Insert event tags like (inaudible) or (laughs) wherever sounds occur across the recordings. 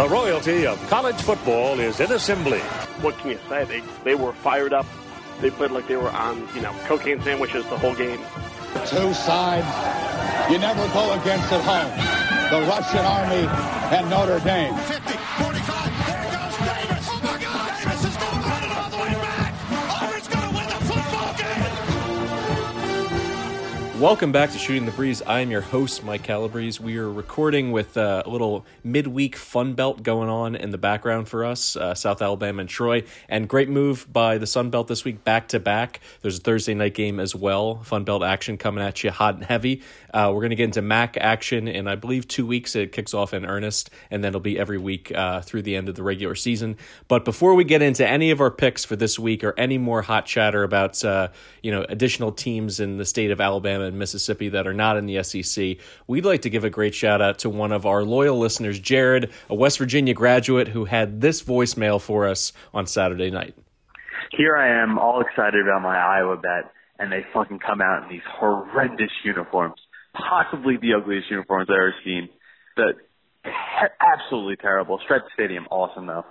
The royalty of college football is in assembly. What can you say? They they were fired up. They played like they were on, you know, cocaine sandwiches the whole game. Two sides you never go against at home. The Russian Army and Notre Dame. 50, Welcome back to Shooting the Breeze. I am your host, Mike Calabrese. We are recording with uh, a little midweek fun belt going on in the background for us, uh, South Alabama and Troy. And great move by the Sun Belt this week, back to back. There's a Thursday night game as well. Fun Belt action coming at you hot and heavy. Uh, we're going to get into MAC action in, I believe, two weeks. It kicks off in earnest, and then it'll be every week uh, through the end of the regular season. But before we get into any of our picks for this week or any more hot chatter about uh, you know additional teams in the state of Alabama and Mississippi that are not in the SEC, we'd like to give a great shout out to one of our loyal listeners, Jared, a West Virginia graduate who had this voicemail for us on Saturday night. Here I am, all excited about my Iowa bet, and they fucking come out in these horrendous uniforms possibly the ugliest uniforms I've ever seen. The absolutely terrible. Shred Stadium, awesome though.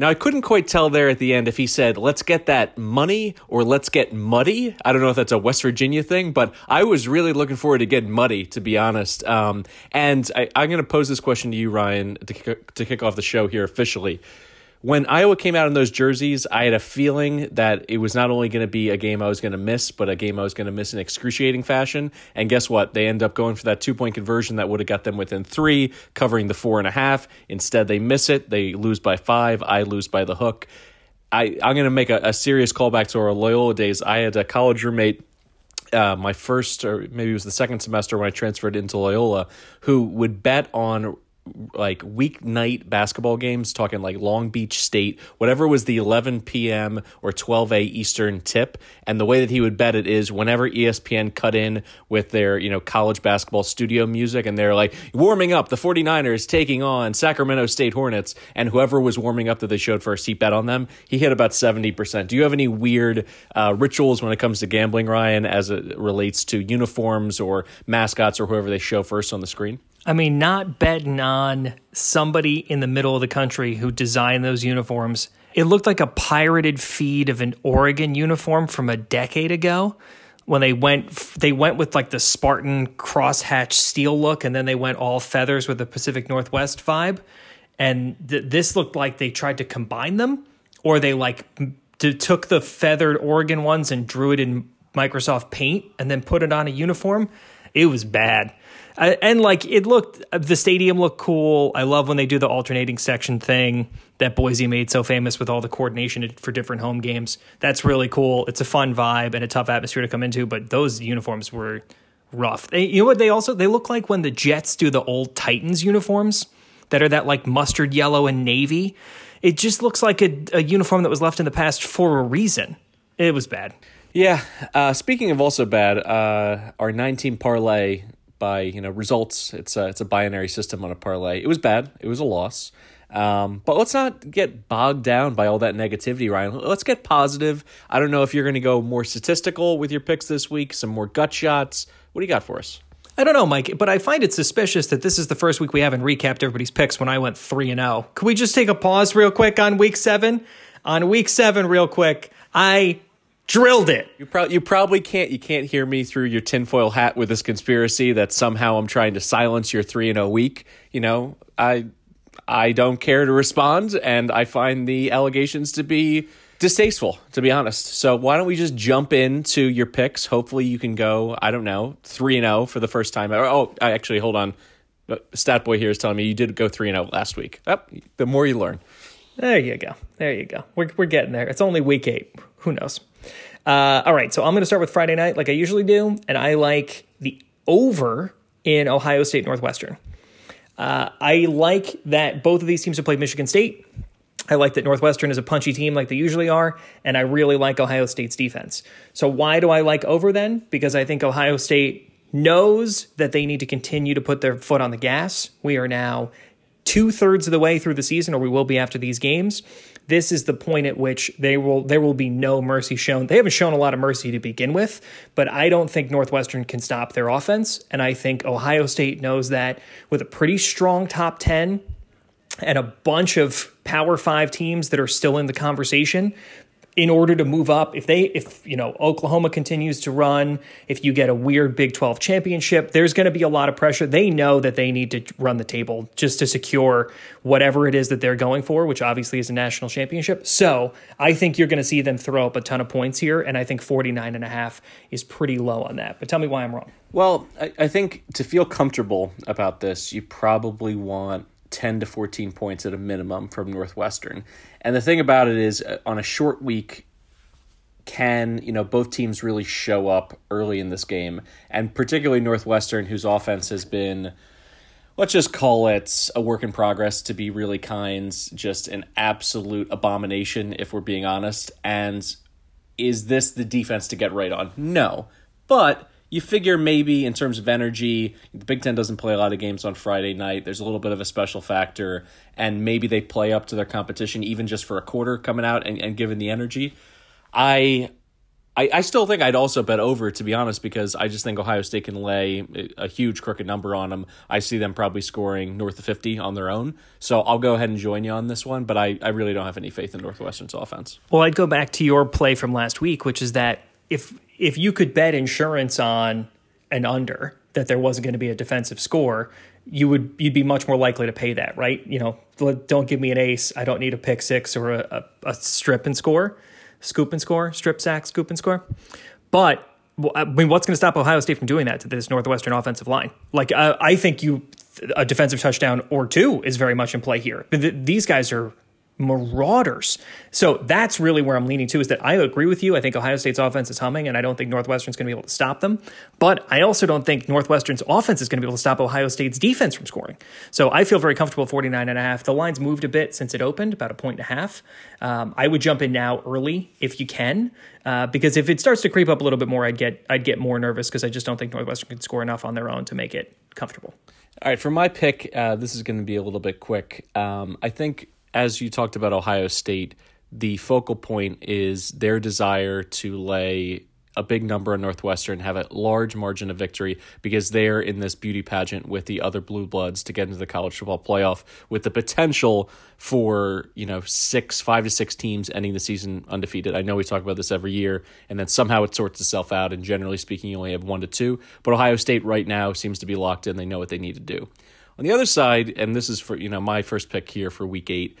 Now I couldn't quite tell there at the end if he said "Let's get that money" or "Let's get muddy." I don't know if that's a West Virginia thing, but I was really looking forward to getting muddy, to be honest. Um, and I, am going to pose this question to you, Ryan, to, to kick off the show here officially when Iowa came out in those jerseys, I had a feeling that it was not only going to be a game I was going to miss, but a game I was going to miss in excruciating fashion. And guess what? They end up going for that two point conversion that would have got them within three, covering the four and a half. Instead, they miss it. They lose by five. I lose by the hook. I, I'm going to make a, a serious callback to our Loyola days. I had a college roommate uh, my first or maybe it was the second semester when I transferred into Loyola, who would bet on like weeknight basketball games, talking like Long Beach State, whatever was the 11 p.m. or 12 a Eastern tip. And the way that he would bet it is whenever ESPN cut in with their, you know, college basketball studio music and they're like warming up the 49ers taking on Sacramento State Hornets, and whoever was warming up that they showed first, he bet on them. He hit about 70%. Do you have any weird uh, rituals when it comes to gambling, Ryan, as it relates to uniforms or mascots or whoever they show first on the screen? I mean, not betting on somebody in the middle of the country who designed those uniforms. It looked like a pirated feed of an Oregon uniform from a decade ago when they went they went with like the Spartan crosshatch steel look and then they went all feathers with the Pacific Northwest vibe and th- this looked like they tried to combine them or they like t- took the feathered Oregon ones and drew it in Microsoft Paint and then put it on a uniform. It was bad and like it looked, the stadium looked cool. I love when they do the alternating section thing that Boise made so famous with all the coordination for different home games. That's really cool. It's a fun vibe and a tough atmosphere to come into. But those uniforms were rough. They, you know what? They also they look like when the Jets do the old Titans uniforms that are that like mustard yellow and navy. It just looks like a, a uniform that was left in the past for a reason. It was bad. Yeah. Uh, speaking of also bad, uh, our nine team parlay by you know results. It's a, it's a binary system on a parlay. It was bad. It was a loss. Um, but let's not get bogged down by all that negativity, Ryan. Let's get positive. I don't know if you're going to go more statistical with your picks this week, some more gut shots. What do you got for us? I don't know, Mike, but I find it suspicious that this is the first week we haven't recapped everybody's picks when I went 3 and 0. Can we just take a pause real quick on week 7? On week 7 real quick, I drilled it. You, pro- you probably can't you can't hear me through your tinfoil hat with this conspiracy that somehow I'm trying to silence your three and a week. You know, I I don't care to respond, and I find the allegations to be distasteful, to be honest. So why don't we just jump into your picks? Hopefully, you can go. I don't know, three and zero oh for the first time. Oh, I actually hold on. Uh, Stat boy here is telling me you did go three and zero oh last week. Oh, the more you learn. There you go. There you go. We're we're getting there. It's only week eight. Who knows? Uh, all right, so I'm going to start with Friday night, like I usually do, and I like the over in Ohio State Northwestern. Uh, I like that both of these teams have played Michigan State. I like that Northwestern is a punchy team like they usually are, and I really like Ohio State's defense. So, why do I like over then? Because I think Ohio State knows that they need to continue to put their foot on the gas. We are now two thirds of the way through the season, or we will be after these games this is the point at which they will there will be no mercy shown. They haven't shown a lot of mercy to begin with, but I don't think Northwestern can stop their offense, and I think Ohio State knows that with a pretty strong top 10 and a bunch of Power Five teams that are still in the conversation in order to move up if they if you know Oklahoma continues to run if you get a weird Big 12 championship there's going to be a lot of pressure. They know that they need to run the table just to secure whatever it is that they're going for which obviously is a national championship. So I think you're going to see them throw up a ton of points here and I think 49 and a half is pretty low on that. But tell me why I'm wrong. Well I, I think to feel comfortable about this you probably want 10 to 14 points at a minimum from Northwestern. And the thing about it is, uh, on a short week, can you know both teams really show up early in this game, and particularly Northwestern, whose offense has been, let's just call it a work in progress to be really kind, just an absolute abomination if we're being honest. And is this the defense to get right on? No, but you figure maybe in terms of energy, the Big Ten doesn't play a lot of games on Friday night. There's a little bit of a special factor, and maybe they play up to their competition even just for a quarter coming out and, and given the energy. I, I, I still think I'd also bet over to be honest because I just think Ohio State can lay a huge crooked number on them. I see them probably scoring north of fifty on their own. So I'll go ahead and join you on this one, but I, I really don't have any faith in Northwestern's offense. Well, I'd go back to your play from last week, which is that if if you could bet insurance on an under that there wasn't going to be a defensive score, you would you'd be much more likely to pay that, right? You know, don't give me an ace. I don't need a pick six or a, a, a strip and score, scoop and score, strip sack, scoop and score. But I mean, what's going to stop Ohio State from doing that to this Northwestern offensive line? Like, I, I think you a defensive touchdown or two is very much in play here. These guys are marauders. So that's really where I'm leaning to is that I agree with you. I think Ohio State's offense is humming, and I don't think Northwestern's going to be able to stop them. But I also don't think Northwestern's offense is going to be able to stop Ohio State's defense from scoring. So I feel very comfortable 49 and a half. The line's moved a bit since it opened, about a point and a half. Um, I would jump in now early if you can, uh, because if it starts to creep up a little bit more, I'd get I'd get more nervous because I just don't think Northwestern can score enough on their own to make it comfortable. All right, for my pick, uh, this is going to be a little bit quick. Um, I think as you talked about Ohio State, the focal point is their desire to lay a big number on Northwestern, have a large margin of victory because they're in this beauty pageant with the other blue bloods to get into the college football playoff with the potential for, you know, six, five to six teams ending the season undefeated. I know we talk about this every year and then somehow it sorts itself out. And generally speaking, you only have one to two. But Ohio State right now seems to be locked in. They know what they need to do. On the other side, and this is for you know my first pick here for Week Eight,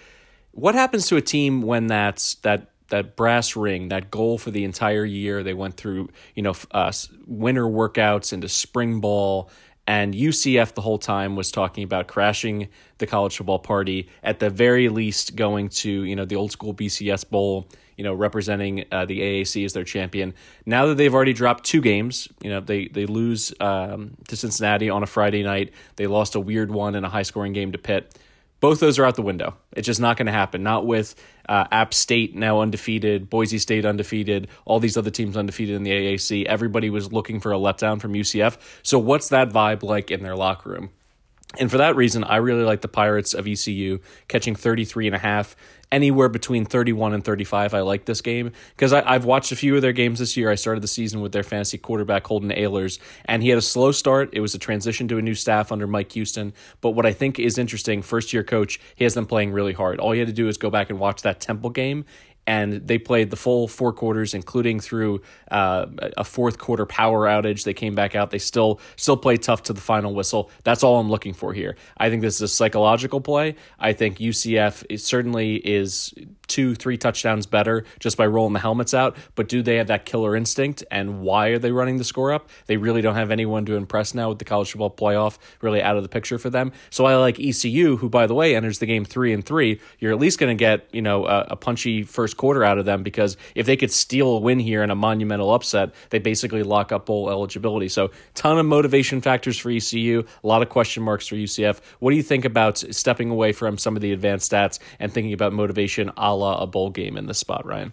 what happens to a team when that's that that brass ring, that goal for the entire year? They went through you know uh, winter workouts into spring ball, and UCF the whole time was talking about crashing the college football party. At the very least, going to you know the old school BCS Bowl you know, representing uh, the AAC as their champion. Now that they've already dropped two games, you know, they they lose um, to Cincinnati on a Friday night. They lost a weird one in a high scoring game to Pitt. Both those are out the window. It's just not going to happen. Not with uh, App State now undefeated, Boise State undefeated, all these other teams undefeated in the AAC. Everybody was looking for a letdown from UCF. So what's that vibe like in their locker room? And for that reason, I really like the Pirates of ECU catching 33 and a half anywhere between 31 and 35. I like this game because I've watched a few of their games this year. I started the season with their fantasy quarterback, Holton Ahlers, and he had a slow start. It was a transition to a new staff under Mike Houston. But what I think is interesting, first year coach, he has them playing really hard. All you had to do is go back and watch that Temple game, and they played the full four quarters, including through uh, a fourth quarter power outage. They came back out. They still still played tough to the final whistle. That's all I'm looking for here. I think this is a psychological play. I think UCF certainly is two, three touchdowns better just by rolling the helmets out. But do they have that killer instinct? And why are they running the score up? They really don't have anyone to impress now with the college football playoff really out of the picture for them. So I like ECU, who by the way enters the game three and three. You're at least going to get you know a, a punchy first quarter out of them because if they could steal a win here in a monumental upset, they basically lock up bowl eligibility. So ton of motivation factors for ECU, a lot of question marks for UCF. What do you think about stepping away from some of the advanced stats and thinking about motivation a la a bowl game in this spot, Ryan?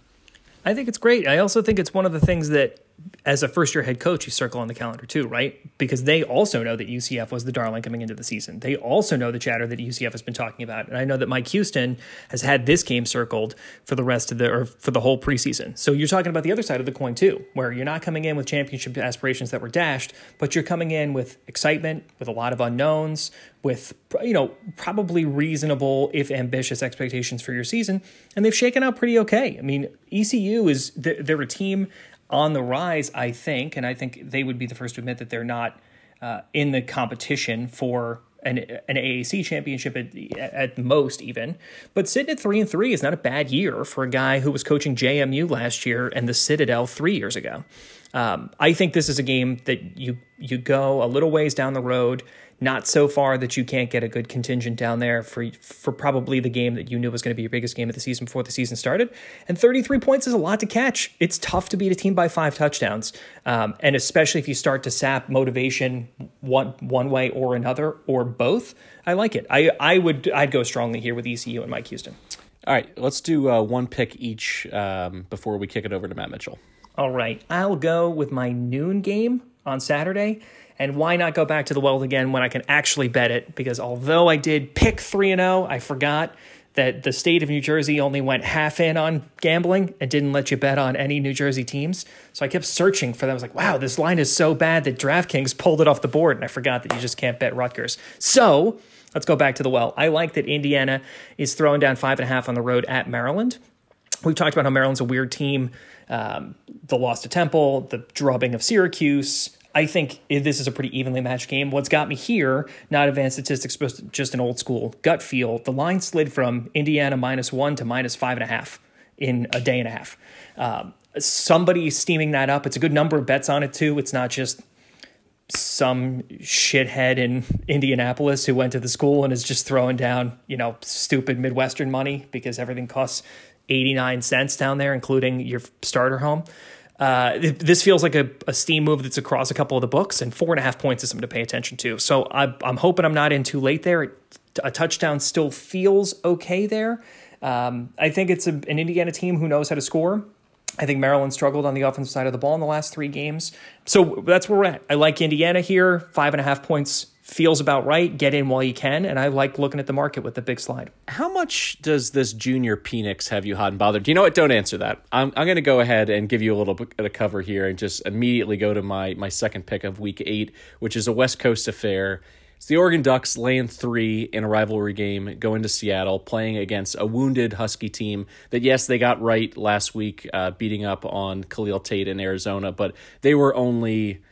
I think it's great. I also think it's one of the things that as a first year head coach, you circle on the calendar too, right? Because they also know that UCF was the darling coming into the season. They also know the chatter that UCF has been talking about. And I know that Mike Houston has had this game circled for the rest of the, or for the whole preseason. So you're talking about the other side of the coin too, where you're not coming in with championship aspirations that were dashed, but you're coming in with excitement, with a lot of unknowns, with, you know, probably reasonable, if ambitious expectations for your season. And they've shaken out pretty okay. I mean, ECU is, they're a team on the rise, I think, and I think they would be the first to admit that they're not uh, in the competition for an, an AAC championship at, at most, even. But sitting at three and three is not a bad year for a guy who was coaching JMU last year and the Citadel three years ago. Um, I think this is a game that you you go a little ways down the road not so far that you can't get a good contingent down there for for probably the game that you knew was going to be your biggest game of the season before the season started. And 33 points is a lot to catch. It's tough to beat a team by five touchdowns, um, and especially if you start to sap motivation one one way or another or both. I like it. I I would I'd go strongly here with ECU and Mike Houston. All right, let's do uh, one pick each um, before we kick it over to Matt Mitchell. All right, I'll go with my noon game on Saturday. And why not go back to the Weld again when I can actually bet it? Because although I did pick 3 and 0, I forgot that the state of New Jersey only went half in on gambling and didn't let you bet on any New Jersey teams. So I kept searching for them. I was like, wow, this line is so bad that DraftKings pulled it off the board. And I forgot that you just can't bet Rutgers. So let's go back to the well. I like that Indiana is throwing down five and a half on the road at Maryland. We've talked about how Maryland's a weird team. Um, the loss to Temple, the drubbing of Syracuse, I think this is a pretty evenly matched game. What's got me here, not advanced statistics, but just an old school gut feel, the line slid from Indiana minus one to minus five and a half in a day and a half. Um, somebody steaming that up. It's a good number of bets on it, too. It's not just some shithead in Indianapolis who went to the school and is just throwing down, you know, stupid Midwestern money because everything costs 89 cents down there, including your starter home. Uh, this feels like a, a, steam move that's across a couple of the books, and four and a half points is something to pay attention to. So I, am hoping I'm not in too late there. A touchdown still feels okay there. Um, I think it's a, an Indiana team who knows how to score. I think Maryland struggled on the offensive side of the ball in the last three games. So that's where we're at. I like Indiana here, five and a half points feels about right. Get in while you can, and I like looking at the market with the big slide. How much does this junior Penix have you hot and bothered? Do you know what? Don't answer that. I'm I'm going to go ahead and give you a little bit of cover here, and just immediately go to my my second pick of Week Eight, which is a West Coast affair. It's the Oregon Ducks laying three in a rivalry game going to Seattle, playing against a wounded Husky team that, yes, they got right last week, uh, beating up on Khalil Tate in Arizona, but they were only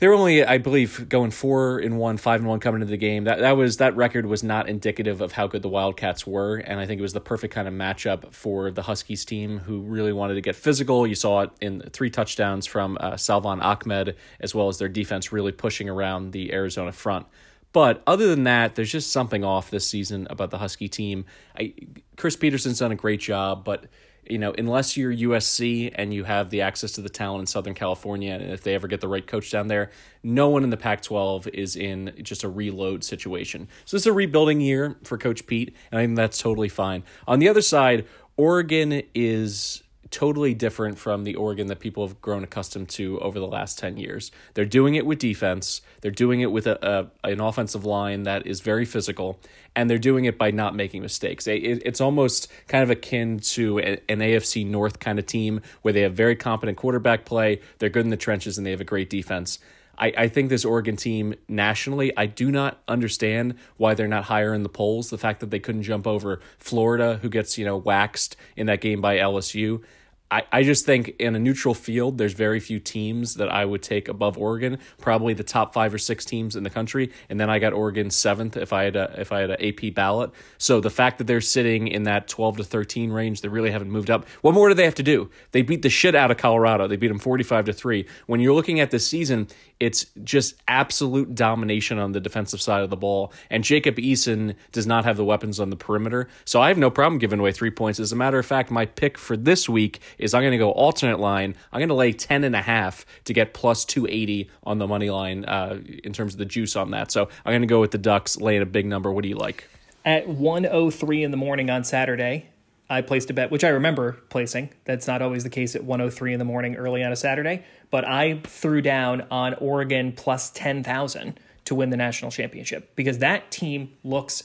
they were only, I believe, going four and one, five and one coming into the game. That that was that record was not indicative of how good the Wildcats were, and I think it was the perfect kind of matchup for the Huskies team, who really wanted to get physical. You saw it in three touchdowns from uh, Salvon Ahmed, as well as their defense really pushing around the Arizona front. But other than that, there's just something off this season about the Husky team. I, Chris Petersen's done a great job, but you know, unless you're USC and you have the access to the talent in Southern California, and if they ever get the right coach down there, no one in the Pac 12 is in just a reload situation. So it's a rebuilding year for Coach Pete, and I think that's totally fine. On the other side, Oregon is totally different from the Oregon that people have grown accustomed to over the last 10 years. They're doing it with defense, they're doing it with a, a an offensive line that is very physical, and they're doing it by not making mistakes. It, it's almost kind of akin to an AFC North kind of team where they have very competent quarterback play, they're good in the trenches, and they have a great defense. I, I think this Oregon team nationally, I do not understand why they're not higher in the polls. The fact that they couldn't jump over Florida, who gets, you know, waxed in that game by LSU. I, I just think in a neutral field, there's very few teams that I would take above Oregon. Probably the top five or six teams in the country, and then I got Oregon seventh if I had a if I had an AP ballot. So the fact that they're sitting in that 12 to 13 range, they really haven't moved up. What more do they have to do? They beat the shit out of Colorado. They beat them 45 to three. When you're looking at this season, it's just absolute domination on the defensive side of the ball. And Jacob Eason does not have the weapons on the perimeter. So I have no problem giving away three points. As a matter of fact, my pick for this week is I'm going to go alternate line. I'm going to lay 10 and a half to get plus 280 on the money line uh, in terms of the juice on that. So I'm going to go with the Ducks laying a big number. What do you like? At 103 in the morning on Saturday, I placed a bet, which I remember placing. That's not always the case at 103 in the morning early on a Saturday, but I threw down on Oregon plus 10,000 to win the national championship because that team looks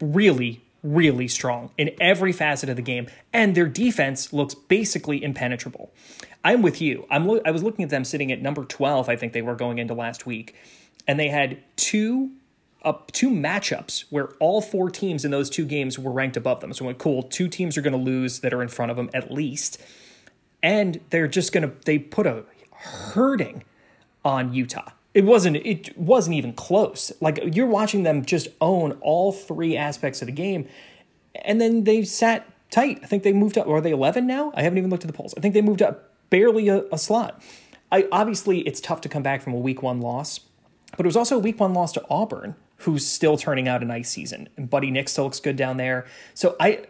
really, really strong in every facet of the game, and their defense looks basically impenetrable. I'm with you. I'm lo- I was looking at them sitting at number 12, I think they were going into last week, and they had two up two matchups where all four teams in those two games were ranked above them. So went cool, two teams are going to lose that are in front of them at least. And they're just going to they put a hurting on Utah. It wasn't it wasn't even close. Like you're watching them just own all three aspects of the game and then they sat tight. I think they moved up are they 11 now? I haven't even looked at the polls. I think they moved up barely a, a slot. I obviously it's tough to come back from a week 1 loss, but it was also a week 1 loss to Auburn who's still turning out a nice season. And Buddy Nix still looks good down there. So I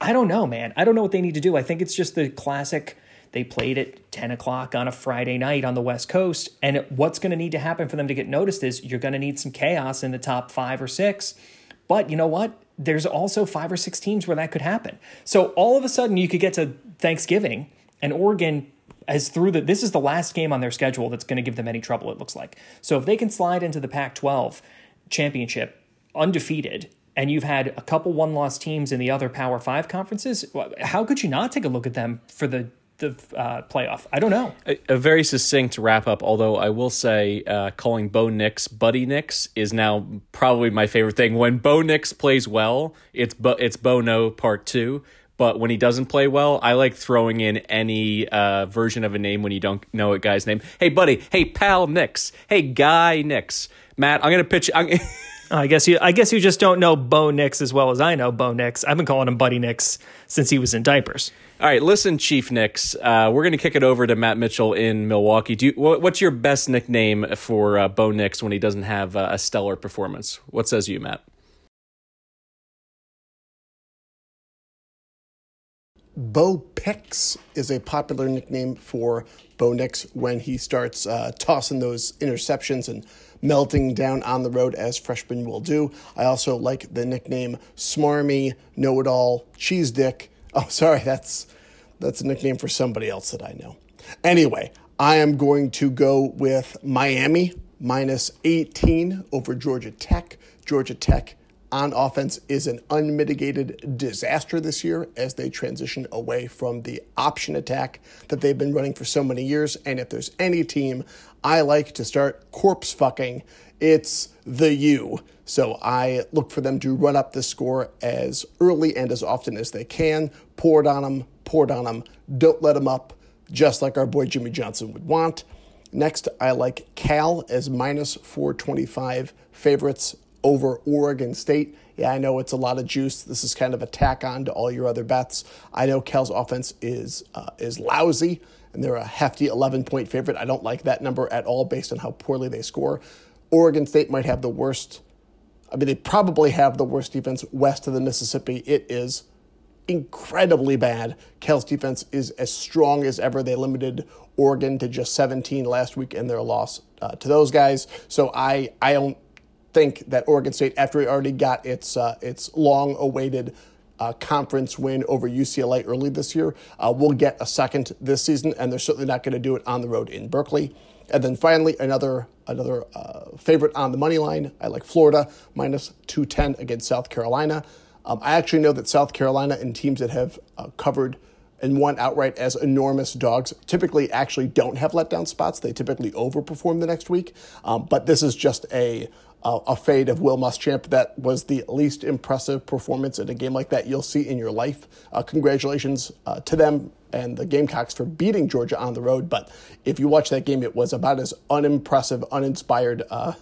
I don't know, man. I don't know what they need to do. I think it's just the classic. They played at 10 o'clock on a Friday night on the West Coast. And what's going to need to happen for them to get noticed is you're going to need some chaos in the top five or six. But you know what? There's also five or six teams where that could happen. So all of a sudden, you could get to Thanksgiving and Oregon as through the this is the last game on their schedule that's going to give them any trouble it looks like so if they can slide into the pac 12 championship undefeated and you've had a couple one loss teams in the other Power Five conferences, how could you not take a look at them for the the uh, playoff? I don't know. A, a, very succinct wrap up. Although I will say, uh, calling Bo Nix Buddy Nix is now probably my favorite thing. When Bo Nix plays well, it's Bo, it's Bo No Part Two. But when he doesn't play well, I like throwing in any uh, version of a name when you don't know a guy's name. Hey, buddy. Hey, pal Nix. Hey, guy Nix. Matt, I'm gonna pitch. I'm, (laughs) I guess you. I guess you just don't know Bo Nix as well as I know Bo Nix. I've been calling him Buddy Nix since he was in diapers. All right, listen, Chief Nix. Uh, we're going to kick it over to Matt Mitchell in Milwaukee. Do you, what's your best nickname for uh, Bo Nix when he doesn't have uh, a stellar performance? What says you, Matt? Bo Picks is a popular nickname for Bo Nix when he starts uh, tossing those interceptions and melting down on the road as freshmen will do. I also like the nickname Smarmy, Know It All, Cheese Dick. (laughs) Oh, sorry, that's that's a nickname for somebody else that I know. Anyway, I am going to go with Miami minus 18 over Georgia Tech. Georgia Tech on offense is an unmitigated disaster this year as they transition away from the option attack that they've been running for so many years. And if there's any team I like to start corpse fucking, it's the U. So I look for them to run up the score as early and as often as they can. Pour it on them, pour it on them. Don't let them up, just like our boy Jimmy Johnson would want. Next, I like Cal as minus 425 favorites over Oregon State. Yeah, I know it's a lot of juice. This is kind of a tack on to all your other bets. I know Cal's offense is uh, is lousy, and they're a hefty 11 point favorite. I don't like that number at all based on how poorly they score. Oregon State might have the worst. I mean, they probably have the worst defense west of the Mississippi. It is incredibly bad. Cal's defense is as strong as ever. They limited Oregon to just 17 last week in their loss uh, to those guys. So I I don't think that Oregon State, after it already got its uh, its long awaited uh, conference win over UCLA early this year, uh, will get a second this season, and they're certainly not going to do it on the road in Berkeley. And then finally, another another uh, favorite on the money line. I like Florida minus two ten against South Carolina. Um, I actually know that South Carolina and teams that have uh, covered and one outright as enormous dogs typically actually don't have letdown spots. They typically overperform the next week. Um, but this is just a uh, a fade of Will Muschamp. That was the least impressive performance in a game like that you'll see in your life. Uh, congratulations uh, to them and the Gamecocks for beating Georgia on the road. But if you watch that game, it was about as unimpressive, uninspired uh,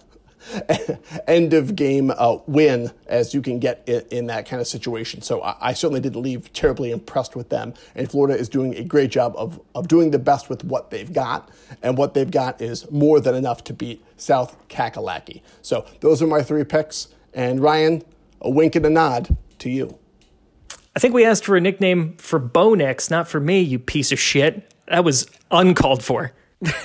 (laughs) end of game uh, win as you can get in, in, that kind of situation. So I, I, certainly didn't leave terribly impressed with them. And Florida is doing a great job of, of doing the best with what they've got. And what they've got is more than enough to beat South Kakalaki. So those are my three picks. And Ryan, a wink and a nod to you. I think we asked for a nickname for Bo Nix, not for me, you piece of shit. That was uncalled for. (laughs)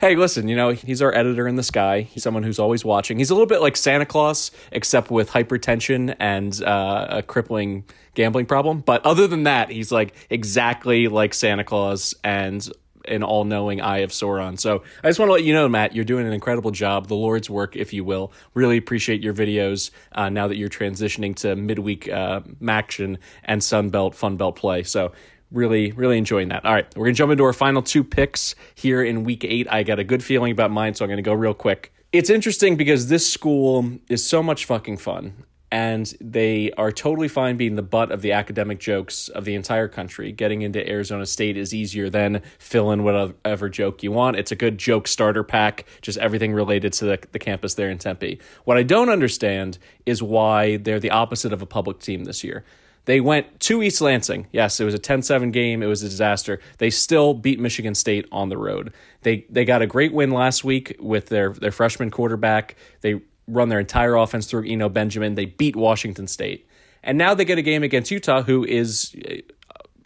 hey, listen, you know, he's our editor in the sky. He's someone who's always watching. He's a little bit like Santa Claus, except with hypertension and uh, a crippling gambling problem. But other than that, he's like exactly like Santa Claus and an all knowing eye of Sauron. So I just want to let you know, Matt, you're doing an incredible job, the Lord's work, if you will. Really appreciate your videos uh, now that you're transitioning to midweek uh, action and Sunbelt Fun Belt play. So really, really enjoying that. All right, we're going to jump into our final two picks here in week eight. I got a good feeling about mine, so I'm going to go real quick. It's interesting because this school is so much fucking fun. And they are totally fine being the butt of the academic jokes of the entire country. Getting into Arizona State is easier than fill in whatever joke you want. It's a good joke starter pack, just everything related to the, the campus there in Tempe. What I don't understand is why they're the opposite of a public team this year. They went to East Lansing. Yes, it was a 10-7 game. It was a disaster. They still beat Michigan State on the road. They they got a great win last week with their their freshman quarterback. They run their entire offense through Eno Benjamin. They beat Washington State. And now they get a game against Utah who is uh,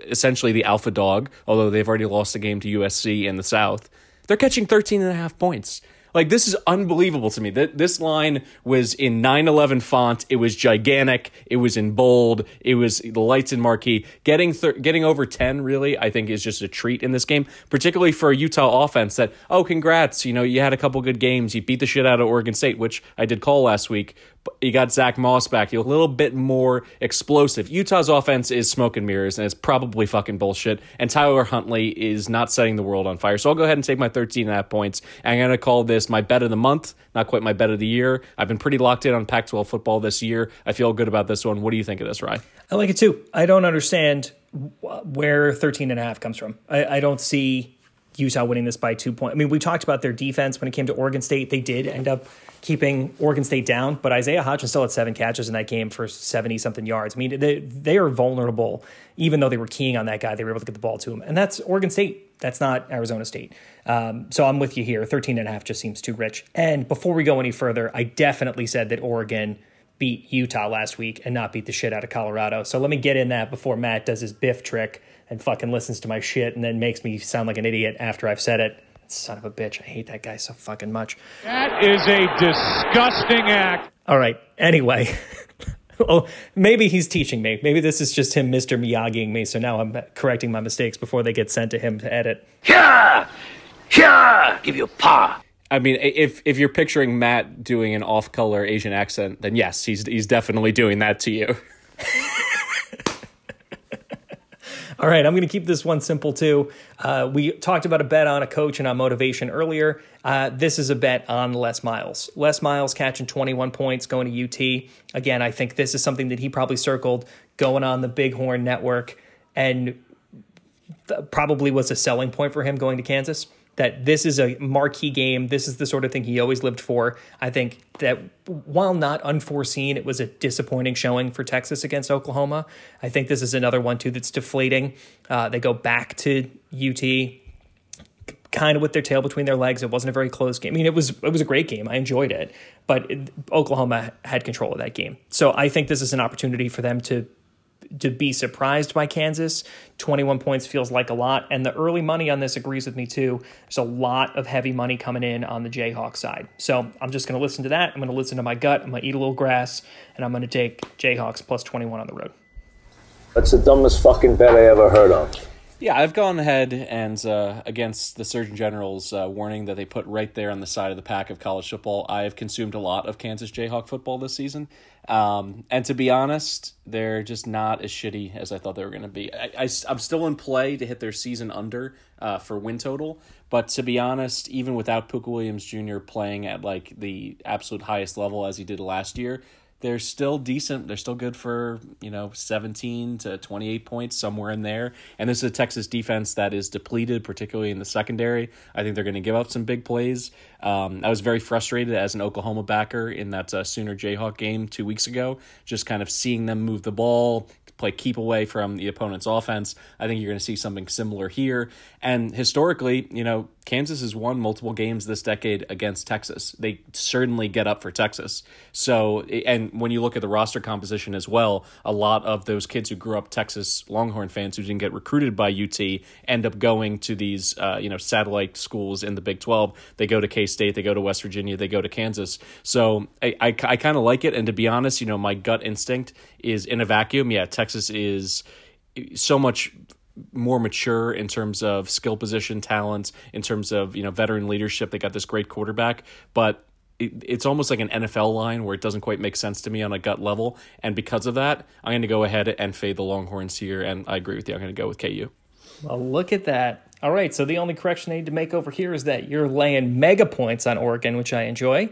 essentially the alpha dog, although they've already lost a game to USC in the South. They're catching 13 and a half points. Like this is unbelievable to me. That this line was in 911 font. It was gigantic. It was in bold. It was the lights and marquee. Getting getting over 10 really, I think is just a treat in this game, particularly for a Utah offense that oh, congrats, you know, you had a couple good games. You beat the shit out of Oregon State, which I did call last week, you got Zach Moss back. You're a little bit more explosive. Utah's offense is smoke and mirrors, and it's probably fucking bullshit. And Tyler Huntley is not setting the world on fire. So I'll go ahead and take my 13 and a half points. I'm going to call this my bet of the month, not quite my bet of the year. I've been pretty locked in on Pac 12 football this year. I feel good about this one. What do you think of this, Rye? I like it too. I don't understand where 13 and a half comes from. I, I don't see Utah winning this by two points. I mean, we talked about their defense when it came to Oregon State. They did end up keeping Oregon State down, but Isaiah Hodgins still had seven catches in that game for 70 something yards. I mean, they, they are vulnerable, even though they were keying on that guy, they were able to get the ball to him. And that's Oregon State. That's not Arizona State. Um, so I'm with you here. 13 and a half just seems too rich. And before we go any further, I definitely said that Oregon beat Utah last week and not beat the shit out of Colorado. So let me get in that before Matt does his biff trick and fucking listens to my shit and then makes me sound like an idiot after I've said it. Son of a bitch. I hate that guy so fucking much. That is a disgusting act. All right. Anyway. (laughs) oh, maybe he's teaching me. Maybe this is just him Mr. Miyagiing me. So now I'm correcting my mistakes before they get sent to him to edit. Yeah! Yeah! Give you a paw. I mean, if if you're picturing Matt doing an off-color Asian accent, then yes, he's he's definitely doing that to you. (laughs) All right, I'm going to keep this one simple too. Uh, we talked about a bet on a coach and on motivation earlier. Uh, this is a bet on Les Miles. Les Miles catching 21 points going to UT. Again, I think this is something that he probably circled going on the Bighorn Network and probably was a selling point for him going to Kansas that this is a marquee game. This is the sort of thing he always lived for. I think that while not unforeseen, it was a disappointing showing for Texas against Oklahoma. I think this is another one, too, that's deflating. Uh, they go back to UT kind of with their tail between their legs. It wasn't a very close game. I mean, it was it was a great game. I enjoyed it, but it, Oklahoma had control of that game. So I think this is an opportunity for them to to be surprised by Kansas. 21 points feels like a lot. And the early money on this agrees with me too. There's a lot of heavy money coming in on the Jayhawk side. So I'm just going to listen to that. I'm going to listen to my gut. I'm going to eat a little grass. And I'm going to take Jayhawks plus 21 on the road. That's the dumbest fucking bet I ever heard of. Yeah, I've gone ahead and uh, against the Surgeon General's uh, warning that they put right there on the side of the pack of college football. I have consumed a lot of Kansas Jayhawk football this season, um, and to be honest, they're just not as shitty as I thought they were going to be. I, am still in play to hit their season under uh, for win total, but to be honest, even without Pooka Williams Jr. playing at like the absolute highest level as he did last year, they're still decent. They're still good for, you know, 17 to 28 points, somewhere in there. And this is a Texas defense that is depleted, particularly in the secondary. I think they're going to give up some big plays. Um, I was very frustrated as an Oklahoma backer in that uh, Sooner Jayhawk game two weeks ago, just kind of seeing them move the ball, play keep away from the opponent's offense. I think you're going to see something similar here. And historically, you know, Kansas has won multiple games this decade against Texas. They certainly get up for Texas. So, and when you look at the roster composition as well, a lot of those kids who grew up Texas Longhorn fans who didn't get recruited by UT end up going to these, uh, you know, satellite schools in the Big 12. They go to K State, they go to West Virginia, they go to Kansas. So I, I, I kind of like it. And to be honest, you know, my gut instinct is in a vacuum. Yeah, Texas is so much more mature in terms of skill position talent, in terms of you know veteran leadership. They got this great quarterback, but it's almost like an NFL line where it doesn't quite make sense to me on a gut level. And because of that, I'm going to go ahead and fade the Longhorns here. And I agree with you. I'm going to go with KU. Well, look at that. All right, so the only correction I need to make over here is that you're laying mega points on Oregon, which I enjoy.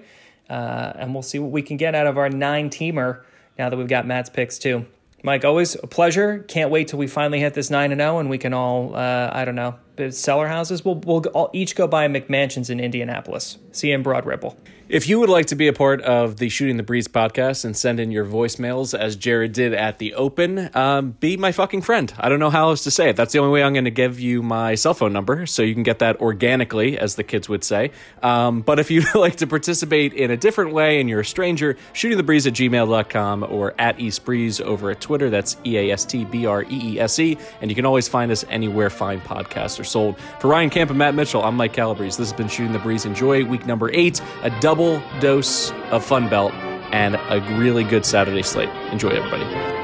Uh, and we'll see what we can get out of our nine teamer now that we've got Matt's picks too. Mike, always a pleasure. Can't wait till we finally hit this nine and zero, oh and we can all uh, I don't know sell our houses. We'll we'll all, each go buy McMansions in Indianapolis. See you in Broad Ripple. If you would like to be a part of the Shooting the Breeze podcast and send in your voicemails as Jared did at the Open, um, be my fucking friend. I don't know how else to say it. That's the only way I'm going to give you my cell phone number so you can get that organically, as the kids would say. Um, but if you'd (laughs) like to participate in a different way and you're a stranger, shooting the breeze at gmail.com or at eastbreeze over at Twitter. That's E A S T B R E E S E. And you can always find us anywhere fine podcasts are sold. For Ryan Camp and Matt Mitchell, I'm Mike Calabrese. This has been Shooting the Breeze. Enjoy week number eight, a double dose of Fun Belt, and a really good Saturday slate. Enjoy, everybody.